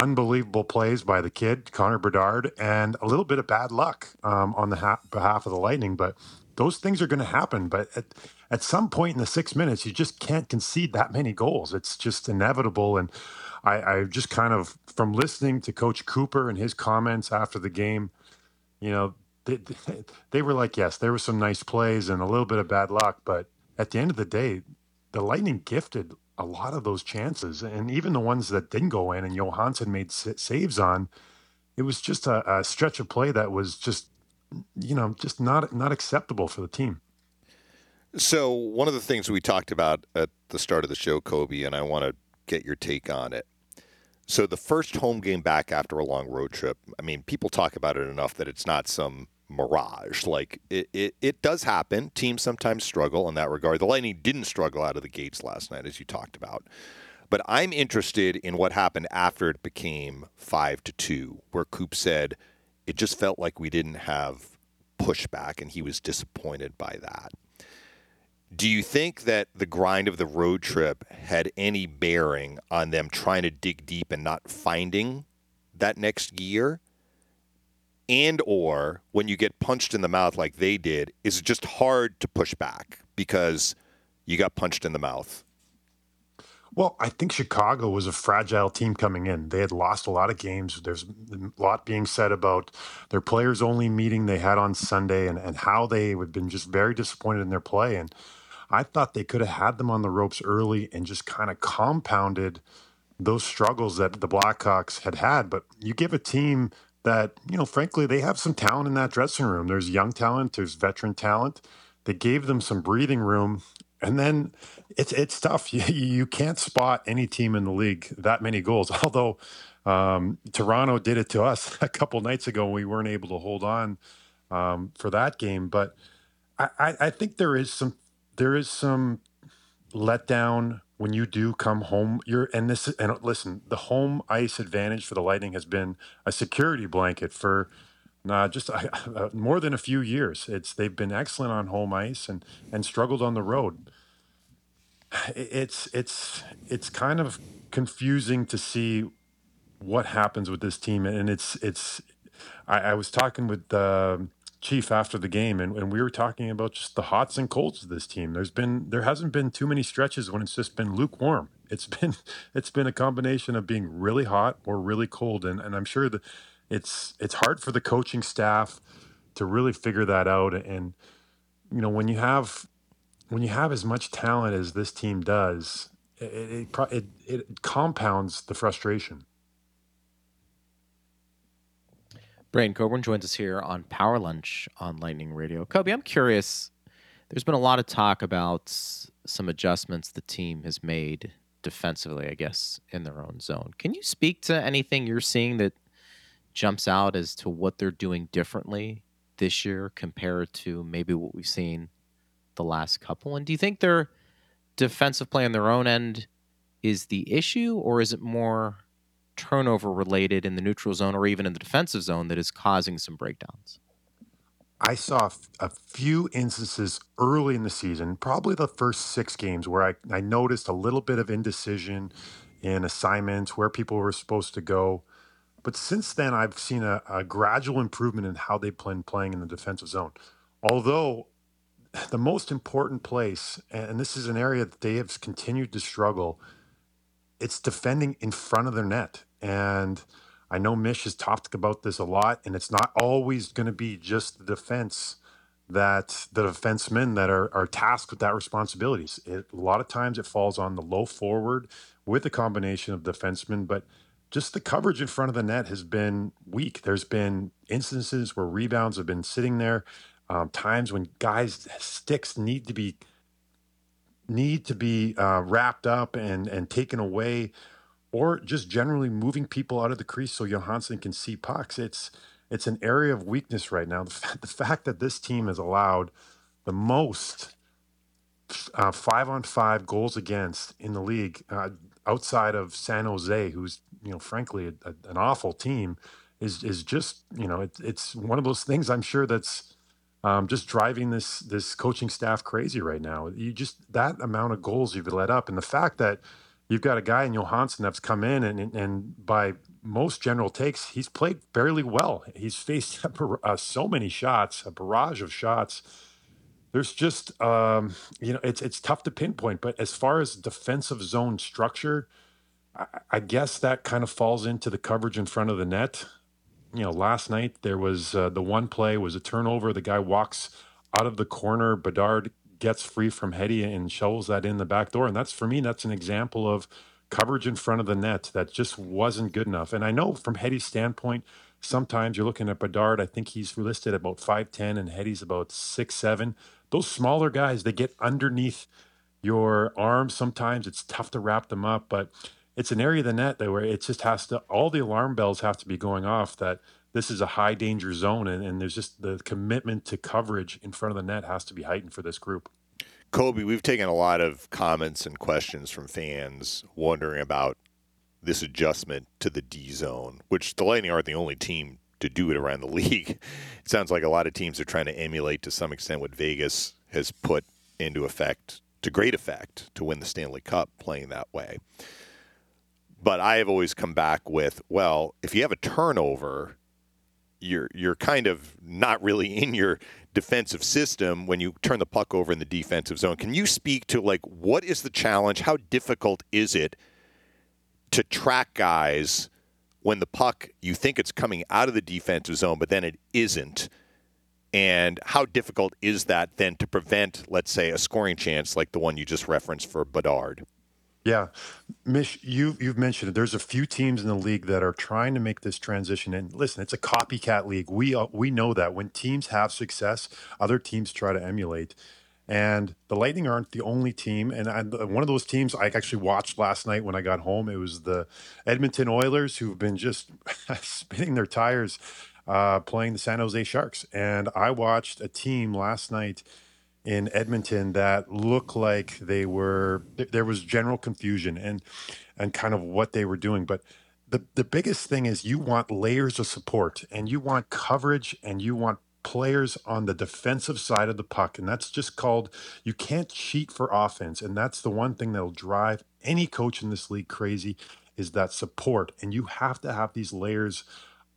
H: unbelievable plays by the kid Connor Bedard and a little bit of bad luck um, on the ha- behalf of the Lightning, but. Those things are going to happen, but at, at some point in the six minutes, you just can't concede that many goals. It's just inevitable. And I, I just kind of, from listening to Coach Cooper and his comments after the game, you know, they, they, were like, yes, there were some nice plays and a little bit of bad luck, but at the end of the day, the Lightning gifted a lot of those chances, and even the ones that didn't go in, and Johansson made sa- saves on. It was just a, a stretch of play that was just, you know, just not not acceptable for the team.
F: So one of the things we talked about at the start of the show, Kobe, and I want to get your take on it. So the first home game back after a long road trip. I mean, people talk about it enough that it's not some mirage. Like it, it, it does happen. Teams sometimes struggle in that regard. The Lightning didn't struggle out of the gates last night, as you talked about. But I'm interested in what happened after it became five to two, where Coop said it just felt like we didn't have pushback, and he was disappointed by that. Do you think that the grind of the road trip had any bearing on them trying to dig deep and not finding that next gear? And or when you get punched in the mouth like they did, is it just hard to push back because you got punched in the mouth?
H: Well, I think Chicago was a fragile team coming in. They had lost a lot of games. There's a lot being said about their players only meeting they had on Sunday and, and how they had been just very disappointed in their play. And I thought they could have had them on the ropes early and just kind of compounded those struggles that the Blackhawks had had. But you give a team that, you know, frankly, they have some talent in that dressing room. There's young talent, there's veteran talent. They gave them some breathing room. And then it's it's tough. You, you can't spot any team in the league that many goals. Although um, Toronto did it to us a couple nights ago, we weren't able to hold on um, for that game. But I, I, I think there is some there is some letdown when you do come home. You're and this and listen, the home ice advantage for the Lightning has been a security blanket for Nah, just uh, uh, more than a few years. It's they've been excellent on home ice and and struggled on the road. It's it's it's kind of confusing to see what happens with this team, and it's it's. I, I was talking with the chief after the game, and, and we were talking about just the hots and colds of this team. There's been there hasn't been too many stretches when it's just been lukewarm. It's been it's been a combination of being really hot or really cold, and and I'm sure that it's it's hard for the coaching staff to really figure that out and you know when you have when you have as much talent as this team does, it it, it, it compounds the frustration.
G: Braydon Coburn joins us here on Power Lunch on Lightning Radio. Kobe, I'm curious. There's been a lot of talk about some adjustments the team has made defensively, I guess, in their own zone. Can you speak to anything you're seeing that jumps out as to what they're doing differently this year compared to maybe what we've seen the last couple? And do you think their defensive play on their own end is the issue, or is it more turnover related in the neutral zone or even in the defensive zone that is causing some breakdowns?
H: I saw a few instances early in the season, probably the first six games, where I, I noticed a little bit of indecision in assignments, where people were supposed to go. But since then, I've seen a, a gradual improvement in how they've been playing in the defensive zone. Although the most important place, and this is an area that they have continued to struggle, it's defending in front of their net. And I know Mish has talked about this a lot, and it's not always going to be just the defense that the defensemen that are, are tasked with that responsibilities. It, a lot of times it falls on the low forward with a combination of defensemen, but just the coverage in front of the net has been weak. There's been instances where rebounds have been sitting there, um, times when guys' sticks need to be need to be uh, wrapped up and and taken away or just generally moving people out of the crease so Johansson can see pucks. It's it's an area of weakness right now. The, fact, the fact that this team has allowed the most uh, five on five goals against in the league uh, outside of San Jose, who's you know frankly a, a, an awful team, is is just you know it, it's one of those things. I'm sure that's um, just driving this this coaching staff crazy right now. You just that amount of goals you've let up, and the fact that you've got a guy in Johansson that's come in and and by most general takes, he's played fairly well. He's faced uh, so many shots, a barrage of shots. There's just um, you know it's it's tough to pinpoint, but as far as defensive zone structure, I, I guess that kind of falls into the coverage in front of the net. You know, last night there was uh, the one play was a turnover. The guy walks out of the corner. Bedard gets free from Hetty and shovels that in the back door. And that's for me, that's an example of coverage in front of the net that just wasn't good enough. And I know from Hetty's standpoint, sometimes you're looking at Bedard. I think he's listed about 5'10 and Hetty's about six seven. Those smaller guys, they get underneath your arms. Sometimes it's tough to wrap them up, but it's an area of the net that where it just has to all the alarm bells have to be going off that this is a high danger zone, and, and there's just the commitment to coverage in front of the net has to be heightened for this group.
F: Kobe, we've taken a lot of comments and questions from fans wondering about this adjustment to the D zone, which the Lightning aren't the only team to do it around the league. It sounds like a lot of teams are trying to emulate to some extent what Vegas has put into effect, to great effect, to win the Stanley Cup playing that way. But I have always come back with, well, if you have a turnover, you're you're kind of not really in your defensive system when you turn the puck over in the defensive zone. Can you speak to like what is the challenge? How difficult is it to track guys when the puck you think it's coming out of the defensive zone, but then it isn't? And how difficult is that then to prevent, let's say, a scoring chance like the one you just referenced for Bedard?
H: Yeah, Mish, you you've mentioned it. There's a few teams in the league that are trying to make this transition. And listen, it's a copycat league. We uh, we know that when teams have success, other teams try to emulate. And the Lightning aren't the only team. And I, one of those teams I actually watched last night when I got home. It was the Edmonton Oilers, who've been just spinning their tires, uh, playing the San Jose Sharks. And I watched a team last night in Edmonton that looked like they were there was general confusion and and kind of what they were doing. But the the biggest thing is you want layers of support and you want coverage and you want players on the defensive side of the puck. And that's just called you can't cheat for offense. And that's the one thing that'll drive any coach in this league crazy is that support. And you have to have these layers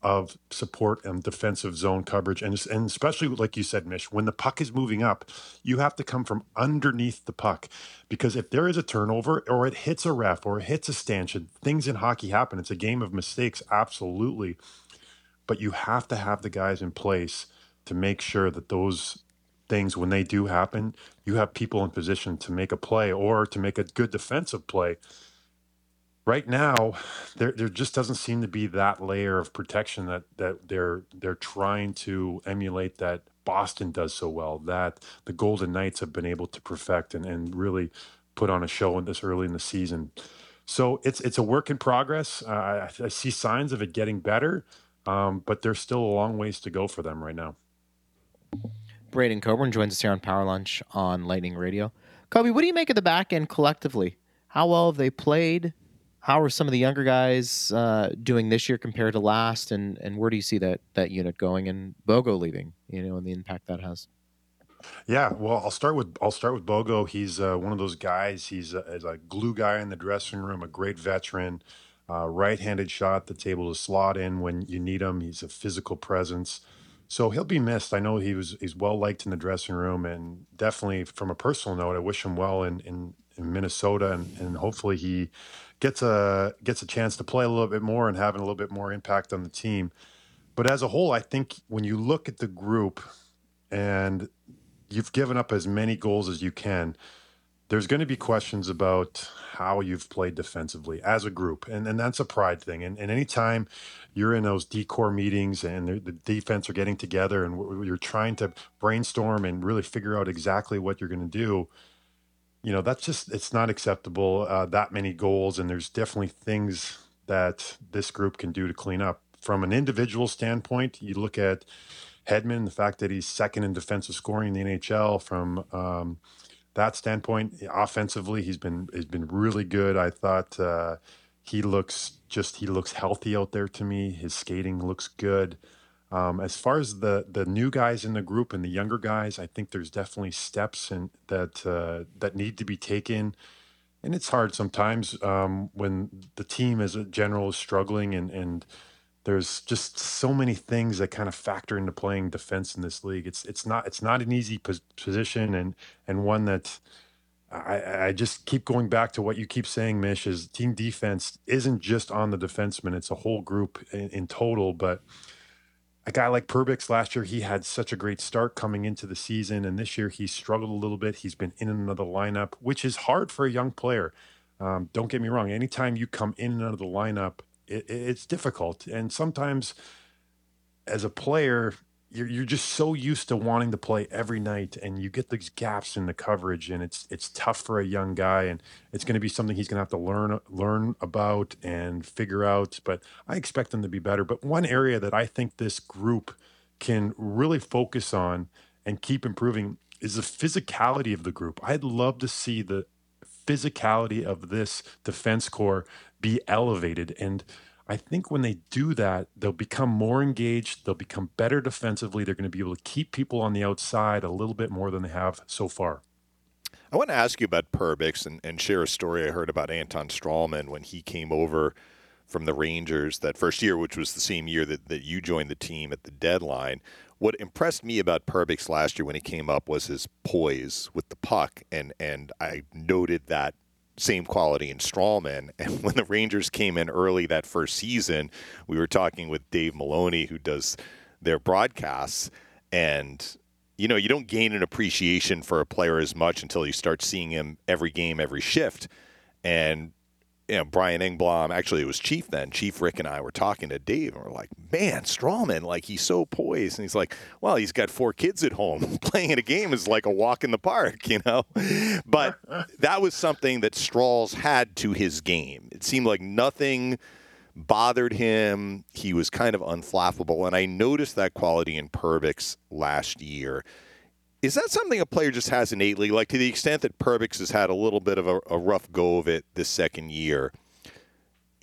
H: of support and defensive zone coverage. And, and especially, like you said, Mish, when the puck is moving up, you have to come from underneath the puck. Because if there is a turnover or it hits a ref or it hits a stanchion, things in hockey happen. It's a game of mistakes, absolutely. But you have to have the guys in place to make sure that those things when they do happen, you have people in position to make a play or to make a good defensive play. Right now, there there just doesn't seem to be that layer of protection that that they're they're trying to emulate that Boston does so well, that the Golden Knights have been able to perfect and, and really put on a show in this early in the season. So it's it's a work in progress. Uh, I, I see signs of it getting better, um, but there's still a long ways to go for them right now.
G: Braydon Coburn joins us here on Power Lunch on Lightning Radio. Kobe, what do you make of the back end collectively? How well have they played? How are some of the younger guys uh, doing this year compared to last? And and where do you see that that unit going? And Bogo leaving, you know, and the impact that has.
H: Yeah, well, I'll start with I'll start with Bogo. He's uh, one of those guys. He's a, a glue guy in the dressing room, a great veteran, uh, right-handed shot that's able to slot in when you need him. He's a physical presence, so he'll be missed. I know he was he's well liked in the dressing room, and definitely from a personal note, I wish him well in in, in Minnesota, and, and hopefully he gets a gets a chance to play a little bit more and having a little bit more impact on the team. But as a whole, I think when you look at the group and you've given up as many goals as you can. There's going to be questions about how you've played defensively as a group, and and that's a pride thing. And and anytime you're in those decor meetings and the, the defense are getting together and you're trying to brainstorm and really figure out exactly what you're going to do, you know that's just it's not acceptable. Uh, that many goals, and there's definitely things that this group can do to clean up. From an individual standpoint, you look at Hedman, the fact that he's second in defensive scoring in the NHL from um, that standpoint, offensively, he's been he's been really good. I thought uh, he looks just he looks healthy out there to me. His skating looks good. Um, as far as the the new guys in the group and the younger guys, I think there's definitely steps and that uh, that need to be taken. And it's hard sometimes um, when the team as a general is struggling and and there's just so many things that kind of factor into playing defense in this league. It's it's not it's not an easy pos- position and and one that I, I just keep going back to what you keep saying, Mish, is team defense isn't just on the defenseman. It's a whole group in, in total. But a guy like Perbix last year, he had such a great start coming into the season. And this year he struggled a little bit. He's been in another lineup, which is hard for a young player. Um, don't get me wrong. Anytime you come in and out of the lineup, it, it's difficult. And sometimes as a player, you're, you're just so used to wanting to play every night and you get these gaps in the coverage and it's it's tough for a young guy and it's going to be something he's going to have to learn learn about and figure out but I expect them to be better but one area that I think this group can really focus on and keep improving is the physicality of the group. I'd love to see the physicality of this defense core be elevated. And I think when they do that, they'll become more engaged. They'll become better defensively. They're going to be able to keep people on the outside a little bit more than they have so far.
F: I want to ask you about Perbix and, and share a story I heard about Anton Stralman when he came over from the Rangers that first year, which was the same year that, that you joined the team at the deadline. What impressed me about Perbix last year when he came up was his poise with the puck, and and I noted that same quality in Stralman. And when the Rangers came in early that first season, we were talking with Dave Maloney, who does their broadcasts, and you know, you don't gain an appreciation for a player as much until you start seeing him every game, every shift. And you know, Brian Engblom, actually it was Chief then, Chief Rick and I were talking to Dave and we're like, man, Stralman, like he's so poised. And he's like, well, he's got four kids at home. Playing in a game is like a walk in the park, you know? But that was something that Stralls had to his game. It seemed like nothing bothered him. He was kind of unflappable. And I noticed that quality in Perbix last year. Is that something a player just has innately? Like to the extent that Perbix has had a little bit of a, a rough go of it this second year,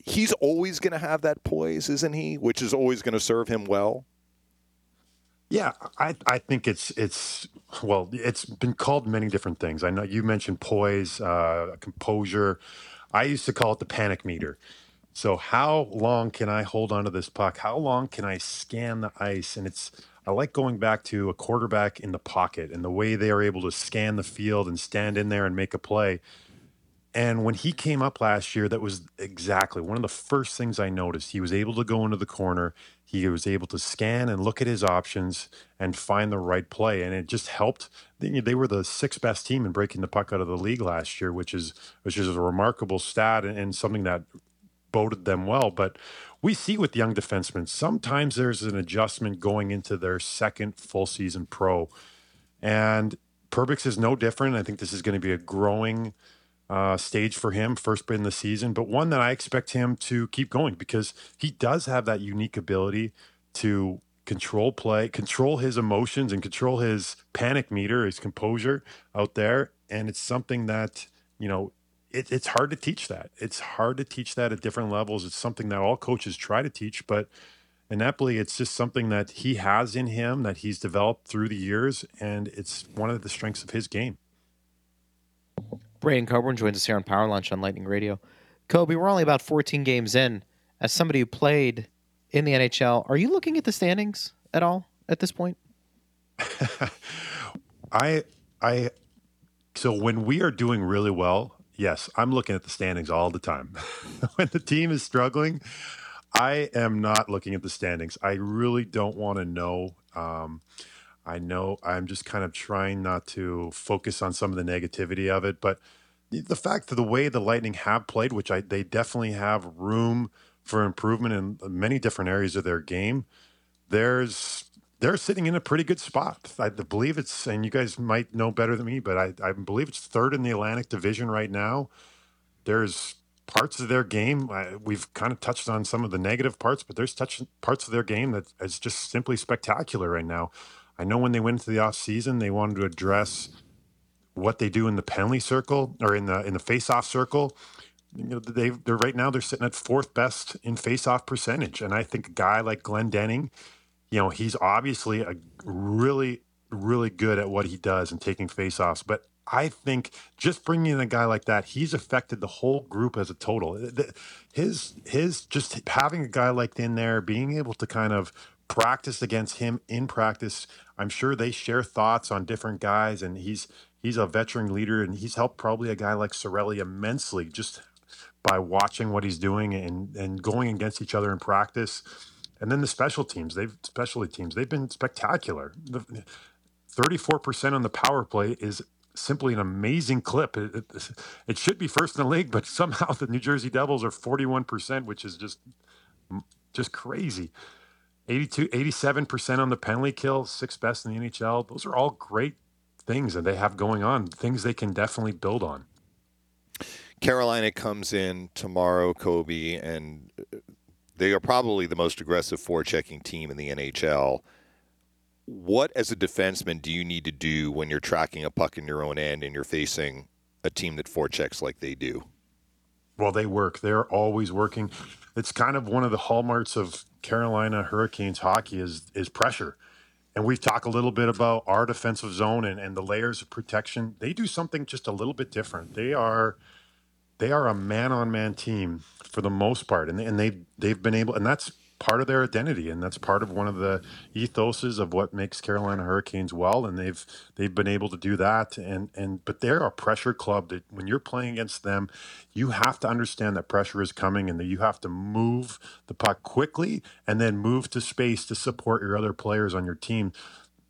F: he's always going to have that poise, isn't he? Which is always going to serve him well.
H: Yeah, I I think it's it's well, it's been called many different things. I know you mentioned poise, uh, composure. I used to call it the panic meter. So how long can I hold onto this puck? How long can I scan the ice? And it's I like going back to a quarterback in the pocket and the way they are able to scan the field and stand in there and make a play. And when he came up last year, that was exactly one of the first things I noticed. He was able to go into the corner. He was able to scan and look at his options and find the right play. And it just helped. They, were the sixth best team in breaking the puck out of the league last year, which is which is a remarkable stat and, and something that boded them well. But we see with young defensemen, sometimes there's an adjustment going into their second full season pro. And Perbix is no different. I think this is going to be a growing uh, stage for him, first in the season, but one that I expect him to keep going because he does have that unique ability to control play, control his emotions, and control his panic meter, his composure out there. And it's something that, you know, it, it's hard to teach that. It's hard to teach that at different levels. It's something that all coaches try to teach, but ineptly, it's just something that he has in him that he's developed through the years, and it's one of the strengths of his game.
G: Braydon Coburn joins us here on Power Lunch on Lightning Radio. Kobe, we're only about 14 games in. As somebody who played in the NHL, are you looking at the standings at all at this point?
H: I, I, so when we are doing really well, yes, I'm looking at the standings all the time. when the team is struggling, I am not looking at the standings. I really don't want to know. Um, I know I'm just kind of trying not to focus on some of the negativity of it, but the fact that the way the Lightning have played, which I they definitely have room for improvement in many different areas of their game, there's they're sitting in a pretty good spot. I believe it's, and you guys might know better than me, but I, I believe it's third in the Atlantic Division right now. There's parts of their game. we've kind of touched on some of the negative parts, but there's touch, parts of their game that is just simply spectacular right now. I know when they went into the off season, they wanted to address what they do in the penalty circle or in the in the face-off circle. You know, they they're right now they're sitting at fourth best in face-off percentage, and I think a guy like Glendening, you know, he's obviously a really really good at what he does and taking face-offs, but I think just bringing in a guy like that, he's affected the whole group as a total. His his just having a guy like in there, being able to kind of practice against him in practice. I'm sure they share thoughts on different guys, and he's he's a veteran leader, and he's helped probably a guy like Cirelli immensely just by watching what he's doing and and going against each other in practice. And then the special teams, they've specialty teams, they've been spectacular. The, 34% on the power play is simply an amazing clip. It, it, it, should be first in the league, but somehow the New Jersey Devils are 41%, which is just just crazy. 82, 87% on the penalty kill, sixth best in the NHL. Those are all great things that they have going on, things they can definitely build on.
F: Carolina comes in tomorrow, Kobe, and uh, they are probably the most aggressive forechecking team in the NHL. What, as a defenseman, do you need to do when you're tracking a puck in your own end and you're facing a team that forechecks like they do?
H: Well, they work. They're always working. It's kind of one of the hallmarks of Carolina Hurricanes hockey is is pressure. And we've talked a little bit about our defensive zone and, and the layers of protection. They do something just a little bit different. They are they are a man on man team for the most part. And, they, and they they've been able and that's part of their identity and that's part of one of the ethoses of what makes Carolina Hurricanes well and they've they've been able to do that and and but they're a pressure club that when you're playing against them you have to understand that pressure is coming and that you have to move the puck quickly and then move to space to support your other players on your team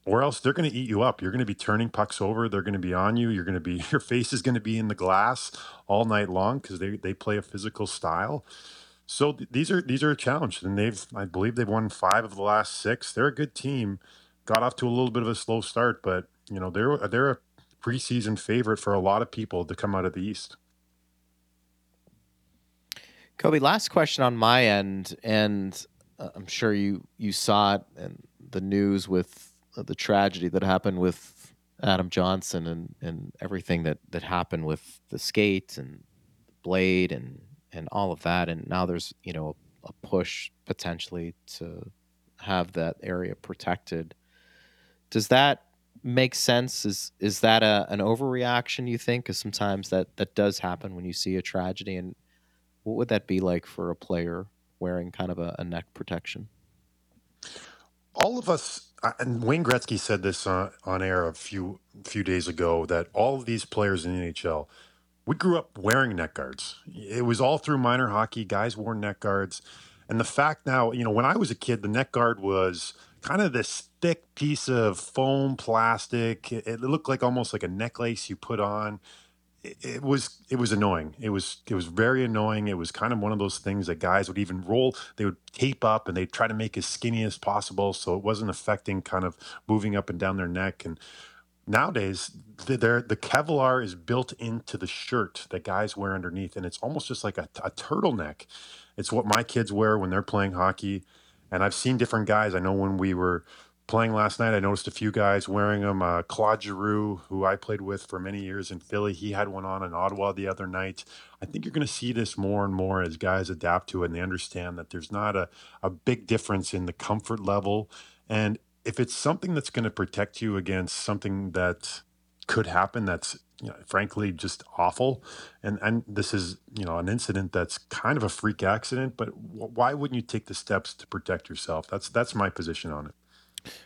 H: or else they're going to eat you up. You're going to be turning pucks over. They're going to be on you. You're going to be your face is going to be in the glass all night long because they they play a physical style. So th- these are these are a challenge, and they've I believe they've won five of the last six. They're a good team. Got off to a little bit of a slow start, but you know they're they're a preseason favorite for a lot of people to come out of the East.
G: Kobe, last question on my end, and uh, I'm sure you you saw it in the news with Uh, the tragedy that happened with Adam Johnson and and everything that that happened with the skate and blade and and all of that. And now there's you know a push potentially to have that area protected. Does that make sense? Is is that a, an overreaction? You think? Because sometimes that that does happen when you see a tragedy. And what would that be like for a player wearing kind of a, a neck protection?
H: All of us and Wayne Gretzky said this on, on air a few few days ago that all of these players in the NHL we grew up wearing neck guards. It was all through minor hockey. Guys wore neck guards. And the fact now, you know, when I was a kid, the neck guard was kind of this thick piece of foam plastic. It, it looked like almost like a necklace you put on. It, was it was annoying. It was it was very annoying. It was kind of one of those things that guys would even roll. They would tape up and they'd try to make as skinny as possible so it wasn't affecting kind of moving up and down their neck. And nowadays the, the Kevlar is built into the shirt that guys wear underneath, and it's almost just like a, a turtleneck. It's what my kids wear when they're playing hockey, and I've seen different guys. I know when we were playing last night, I noticed a few guys wearing them. Uh, Claude Giroux, who I played with for many years in Philly, he had one on in Ottawa the other night. I think you're going to see this more and more as guys adapt to it and they understand that there's not a, a big difference in the comfort level. And if it's something that's going to protect you against something that could happen that's you know, frankly just awful and and this is you know an incident that's kind of a freak accident but why wouldn't you take the steps to protect yourself that's that's my position on it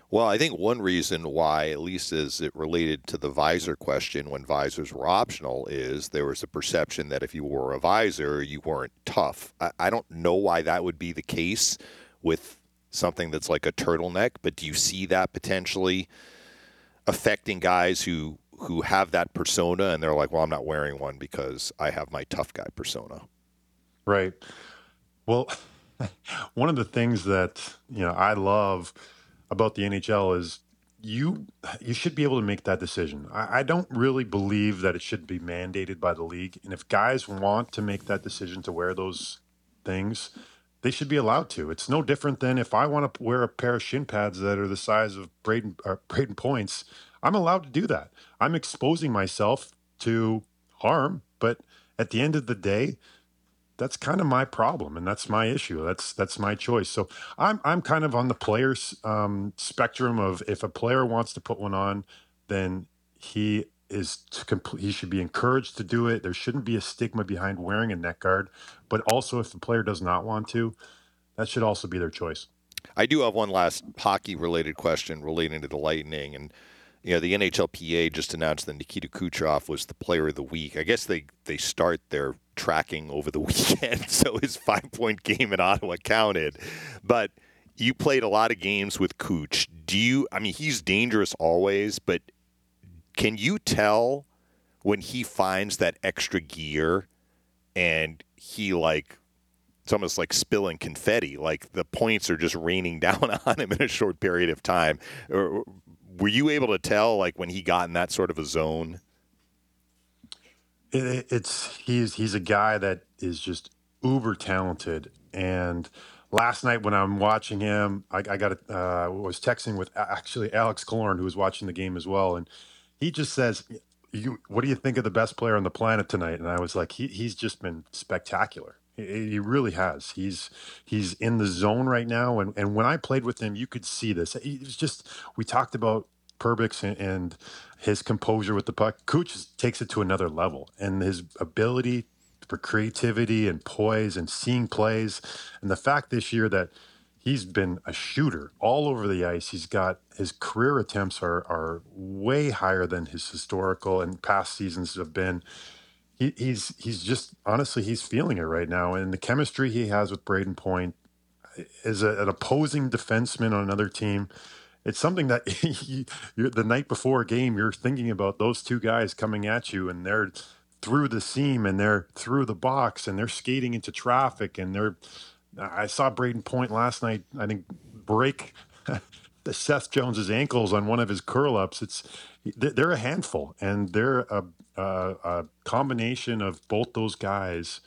F: well, I think one reason why, at least as it related to the visor question when visors were optional, is there was a perception that if you wore a visor, you weren't tough. I, I don't know why that would be the case with something that's like a turtleneck, but do you see that potentially affecting guys who who have that persona and they're like, "Well, I'm not wearing one because I have my tough guy persona."
H: Right. Well, one of the things that, you know, I love about the NHL is you you should be able to make that decision. I, I, don't really believe that it should be mandated by the league. And if guys want to make that decision to wear those things, they should be allowed to. It's no different than if I want to wear a pair of shin pads that are the size of Brayden, uh, Brayden Points, I'm allowed to do that. I'm exposing myself to harm, but at the end of the day, that's kind of my problem and that's my issue. That's that's my choice. So I'm I'm kind of on the players um, spectrum of if a player wants to put one on, then he is to complete, he should be encouraged to do it. There shouldn't be a stigma behind wearing a neck guard, but also if the player does not want to, that should also be their choice.
F: I do have one last hockey related question relating to the Lightning and you know the NHLPA just announced that Nikita Kucherov was the player of the week. I guess they they start their tracking over the weekend, so his five point game in Ottawa counted. But you played a lot of games with Cooch. Do you? I mean, he's dangerous always, but can you tell when he finds that extra gear and he like it's almost like spilling confetti like the points are just raining down on him in a short period of time or, were you able to tell like when he got in that sort of a zone
H: it, it's he's he's a guy that is just uber talented and last night when I'm watching him, I, I got uh, was texting with actually Alex Killorn, who was watching the game as well, and he just says, "You, what do you think of the best player on the planet tonight?" And I was like, he, "He's just been spectacular. He, he really has. He's he's in the zone right now, and and when I played with him, you could see this. It was just we talked about Perbix and, and his composure with the puck. Cooch takes it to another level, and his ability for creativity and poise and seeing plays, and the fact this year that he's been a shooter all over the ice. He's got his career attempts are are way higher than his historical and past seasons have been. He, he's he's just honestly he's feeling it right now, and the chemistry he has with Brayden Point is a, an opposing defenseman on another team. It's something that you, the night before a game you're thinking about those two guys coming at you, and they're through the seam and they're through the box and they're skating into traffic and they're I saw Brayden Point last night. I think break Seth Jones's ankles on one of his curl ups. It's they're a handful, and they're a, a, a combination of both those guys.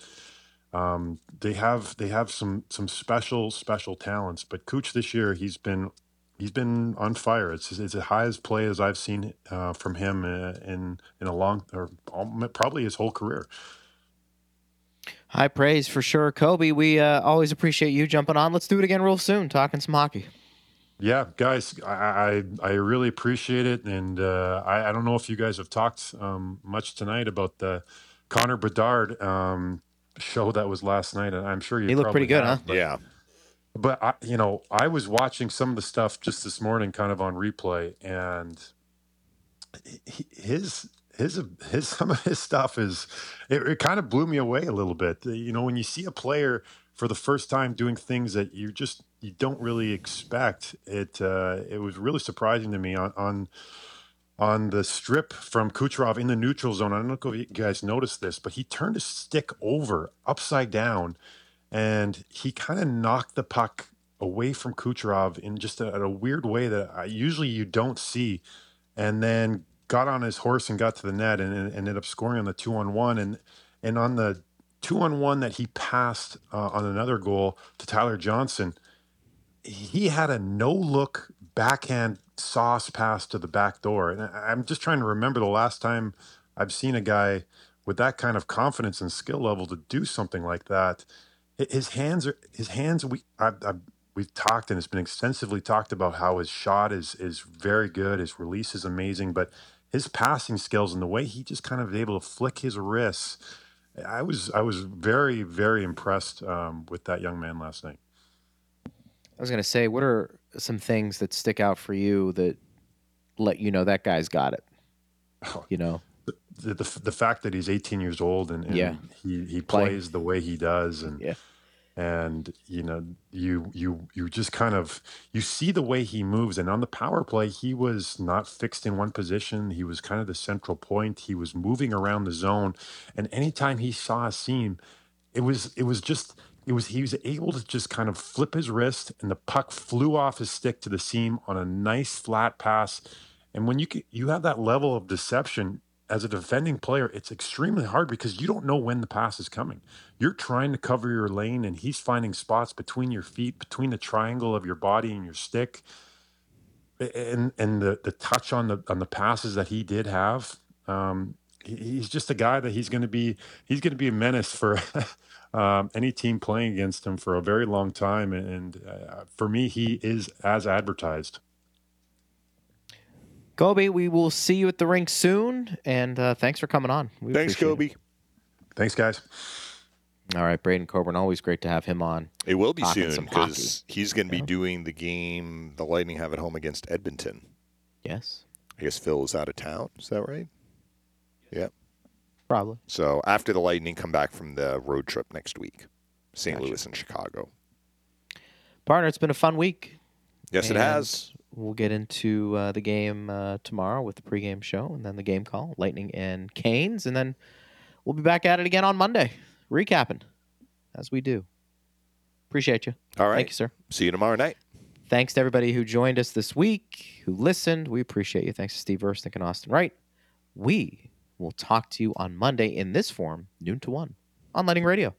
H: Um, they have they have some some special special talents. But Cooch this year, he's been he's been on fire. It's it's the highest play as I've seen uh, from him uh, in in a long or probably his whole career.
G: High praise for sure, Kobe. We uh, always appreciate you jumping on. Let's do it again real soon, talking some hockey.
H: Yeah, guys, I I, I really appreciate it, and uh, I I don't know if you guys have talked um, much tonight about the Connor Bedard um, show that was last night, and I'm sure you.
G: He looked pretty good,
H: have,
G: huh?
F: Yeah.
H: But I, you know, I was watching some of the stuff just this morning, kind of on replay, and his his his some of his stuff is it, it kind of blew me away a little bit. You know, when you see a player for the first time doing things that you just you don't really expect, it uh, it was really surprising to me on on on the strip from Kucherov in the neutral zone. I don't know if you guys noticed this, but he turned his stick over upside down, and he kind of knocked the puck away from Kucherov in just a, a weird way that I, usually you don't see, and then got on his horse and got to the net and, and ended up scoring on the two on one and and on the two on one that he passed uh, on another goal to Tyler Johnson. He had a no look backhand sauce pass to the back door. And I'm just trying to remember the last time I've seen a guy with that kind of confidence and skill level to do something like that. Hi- His hands are his hands. We I, I, we've talked and it's been extensively talked about how his shot is is very good. His release is amazing, but his passing skills and the way he just kind of able to flick his wrists. I was I was very very impressed um, with that young man last night.
G: I was going to say, what are some things that stick out for you that let you know that guy's got it?
H: Oh,
G: You know,
H: the, the, the fact that he's 18 years old and, and
G: Yeah.
H: he, he
G: Play.
H: plays the way he does and
G: Yeah.
H: and you know you you you just kind of you see the way he moves and on the power play he was not fixed in one position he was kind of the central point he was moving around the zone and anytime he saw a seam it was it was just it was he was able to just kind of flip his wrist and the puck flew off his stick to the seam on a nice flat pass and when you you have that level of deception as a defending player it's extremely hard because you don't know when the pass is coming. You're trying to cover your lane and he's finding spots between your feet between the triangle of your body and your stick. And and the the touch on the on the passes that he did have um he- he's just a guy that he's going to be he's going to be a menace for um, any team playing against him for a very long time. And uh, for me he is as advertised
G: Kobe, we will see you at the rink soon, and uh, thanks for coming on. We
F: Thanks,
G: appreciate
F: Kobe.
H: thanks guys.
G: All right, Braydon Coburn, always great to have him on.
F: It will be soon because he's going to be
G: Yeah.
F: doing the game the Lightning have at home against Edmonton.
G: Yes,
F: I guess Phil is out of town. Is that right? Yeah.
G: probably.
F: So after the Lightning come back from the road trip next week, St.
G: Gotcha.
F: Louis and Chicago.
G: Partner, it's been a fun week.
F: Yes, it has.
G: We'll get into uh, the game uh, tomorrow with the pregame show and then the game call, Lightning and Canes. And then we'll be back at it again on Monday, recapping as we do. Appreciate you.
F: All right.
G: Thank you, sir.
F: See you tomorrow night.
G: Thanks to everybody who joined us this week, who listened. We appreciate you. Thanks to Steve Versnick and Austin Wright. We will talk to you on Monday in this form, noon to 1 on Lightning Radio.